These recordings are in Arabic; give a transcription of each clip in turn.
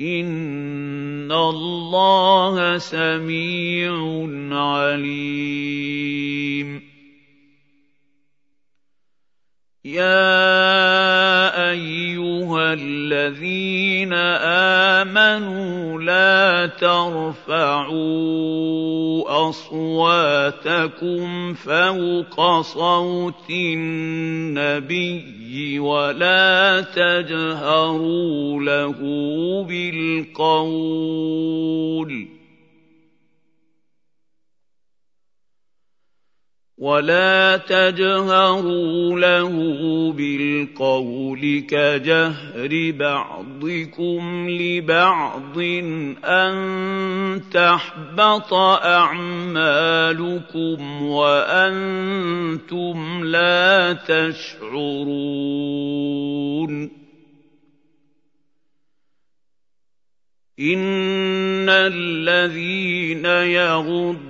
إِنَّ اللَّهَ سَمِيعٌ عَلِيمٌ يَا أَيُّهَا الَّذِينَ آمَنُوا لَا تَرْفَعُوا أَصْوَاتَكُمْ فَوْقَ صَوْتِ النَّبِيِّ وَلَا تَجْهَرُوا لَهُ بِالْقَوْلِ ولا تجهروا له بالقول كجهر بعضكم لبعض ان تحبط اعمالكم وأنتم لا تشعرون ان الذين يغضون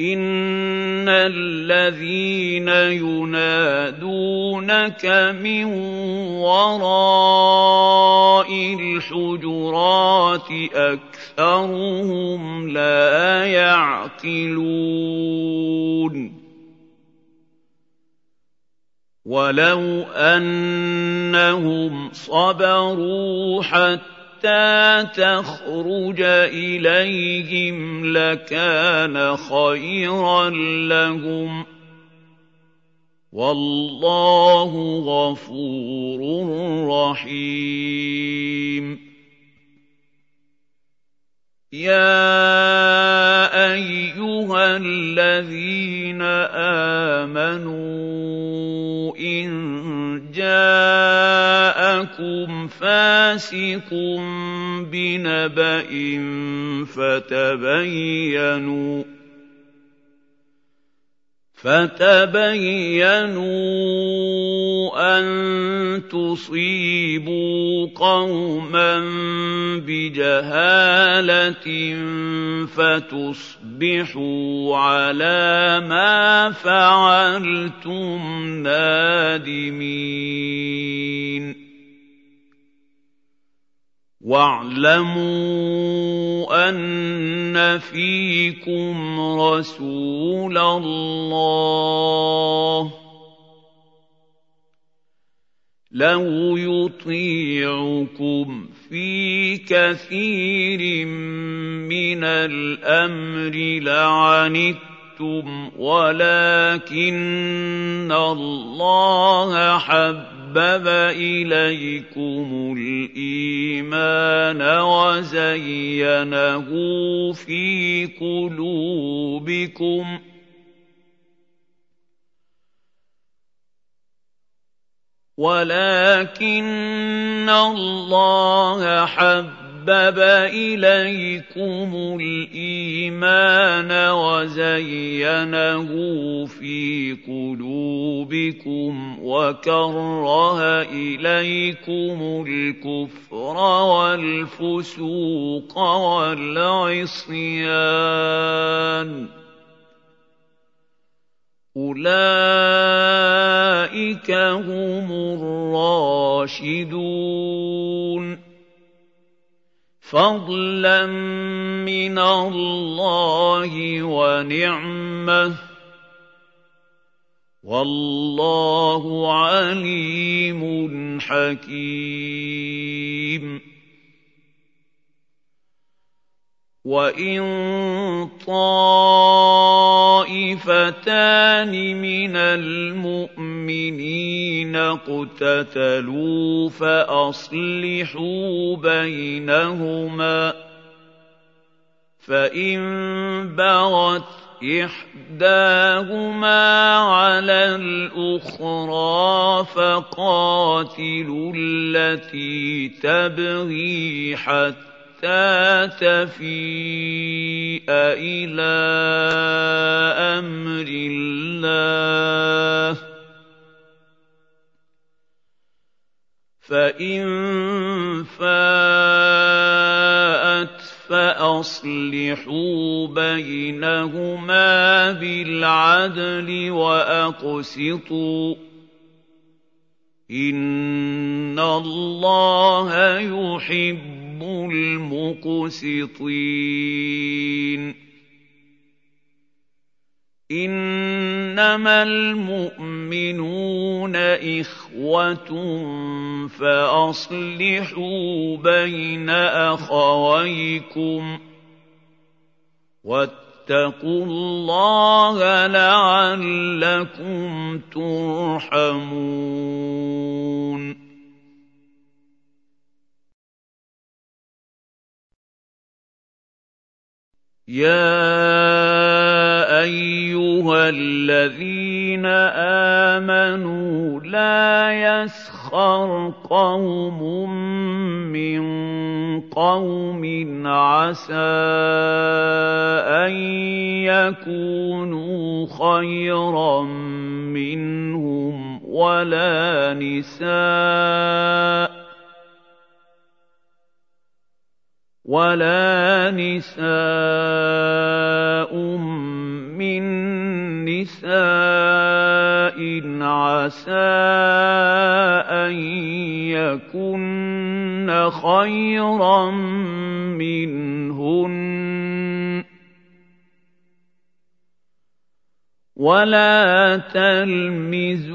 إِنَّ الَّذِينَ يُنَادُونَكَ مِن وَرَاءِ الْحُجُرَاتِ أَكْثَرُهُمْ لَا يَعْقِلُونَ وَلَوْ أَنَّهُمْ صَبَرُوا حَتَّىٰ حتى تخرج اليهم لكان خيرا لهم والله غفور رحيم. يا ايها الذين امنوا فاسق بنبأ فتبينوا فتبينوا ان تصيبوا قوما بجهاله فتصبحوا على ما فعلتم نادمين واعلموا أن فيكم رسول الله. لو يطيعكم في كثير من الأمر لعنتم ولكن الله حب حبب إليكم الإيمان وزينه في قلوبكم. ولكن الله حب حبب إليكم الإيمان وزينه في قلوبكم وكره إليكم الكفر والفسوق والعصيان. أولئك هم الراشدون. فضلا من الله ونعمة. والله عليم حكيم. وَإِن طَائِفَتَانِ مِنَ الْمُؤْمِنِينَ اقْتَتَلُوا فَأَصْلِحُوا بَيْنَهُمَا ۖ فَإِن بَغَتْ إِحْدَاهُمَا عَلَى الْأُخْرَىٰ فَقَاتِلُوا الَّتِي تَبْغِي حَتَّىٰ تَفِيءَ إِلَىٰ أَمْرِ اللَّهِ ۚ. فَإِن فَاءَتْ فَأَصْلِحُوا بَيْنَهُمَا بِالْعَدْلِ وَأَقْسِطُوا ۖ. إِنَّ اللَّهَ يُحِبُّ الْمُقْسِطِينَ. إِنَّمَا الْمُؤْمِنُونَ إِخْوَةٌ فَأَصْلِحُوا بَيْنَ أَخَوَيْكُمْ ۚ وَاتَّقُوا اللَّهَ لَعَلَّكُمْ تُرْحَمُونَ. يَا أَيُّهَا الَّذِينَ آمَنُوا لَا يَسْخَرْ قَوْمٌ مِّن قَوْمٍ عَسَىٰ أَن يَكُونُوا خَيْرًا مِّنْهُمْ وَلَا نِسَاءٌ وَلَا نِسَاءٌ مِّن نِّسَاءٍ عَسَىٰ أَن يَكُنَّ خَيْرًا مِّنْهُنَّ ۖ. وَلَا تَلْمِزُوا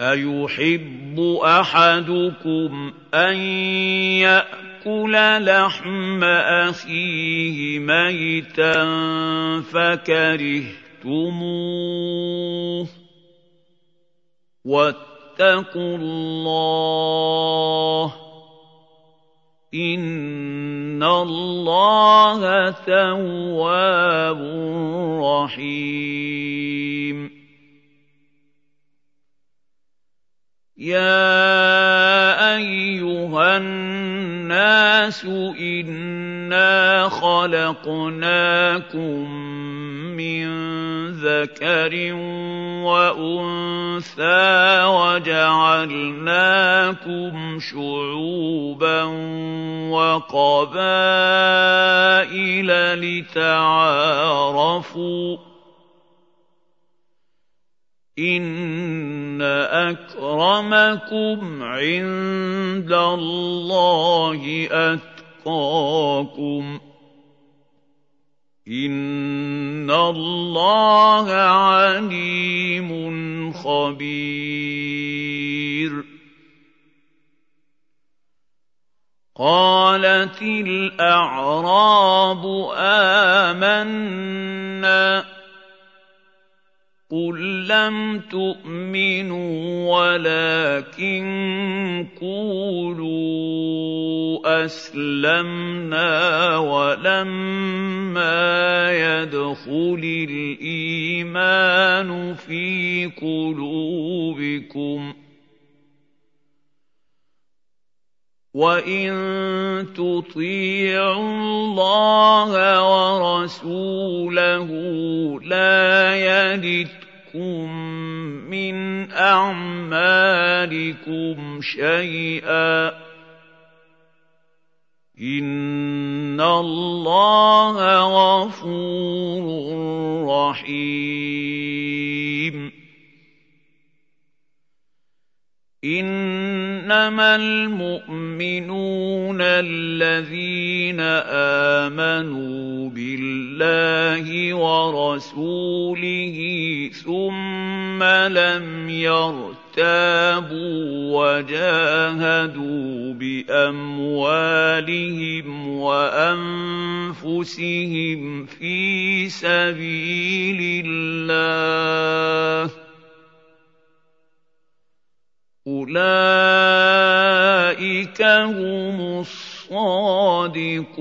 أَيُحِبُّ أَحَدُكُمْ أَن يَأْكُلَ لَحْمَ أَخِيهِ مَيْتًا فَكَرِهْتُمُوهُ ۚ وَاتَّقُوا اللَّهَ ۚ إِنَّ اللَّهَ تَوَّابٌ رَّحِيمٌ يَا أَيُّهَا النَّاسُ إِنَّا خَلَقْنَاكُم مِّن ذَكَرٍ وَأُنثَىٰ وَجَعَلْنَاكُمْ شُعُوبًا وَقَبَائِلَ لِتَعَارَفُوا ۚ إِنَّ أَكْرَمَكُمْ عِندَ اللَّهِ أَتْقَاكُمْ ۚ إِنَّ اللَّهَ عَلِيمٌ خَبِيرٌ قَالَتِ الْأَعْرَابُ آمَنَّا قل لم تؤمنوا ولكن قولوا اسلمنا ولما يدخل الايمان في قلوبكم وان تطيعوا الله ورسوله لا يلدكم من اعمالكم شيئا ان الله غفور رحيم انما المؤمنون الذين امنوا بالله ورسوله ثم لم يرتابوا وجاهدوا باموالهم وانفسهم في سبيل الله أولئك هم الصادقون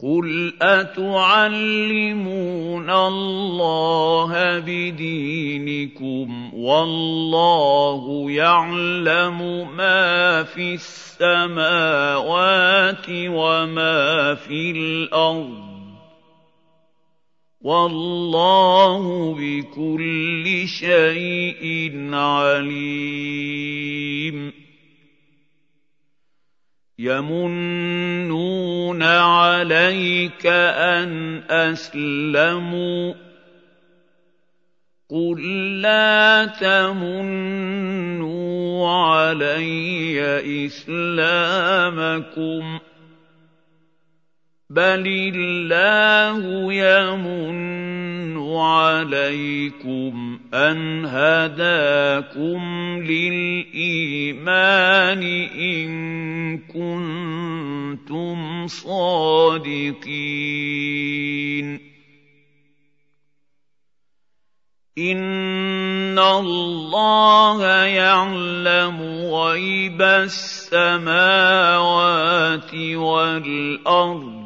قل أتعلمون الله بدينكم والله يعلم ما في السماوات وما في الأرض والله بكل شيء عليم. يمنون عليك أن أسلموا. قل لا تمنوا علي إسلامكم. بل الله يمن عليكم ان هداكم للايمان ان كنتم صادقين ان الله يعلم غيب السماوات والارض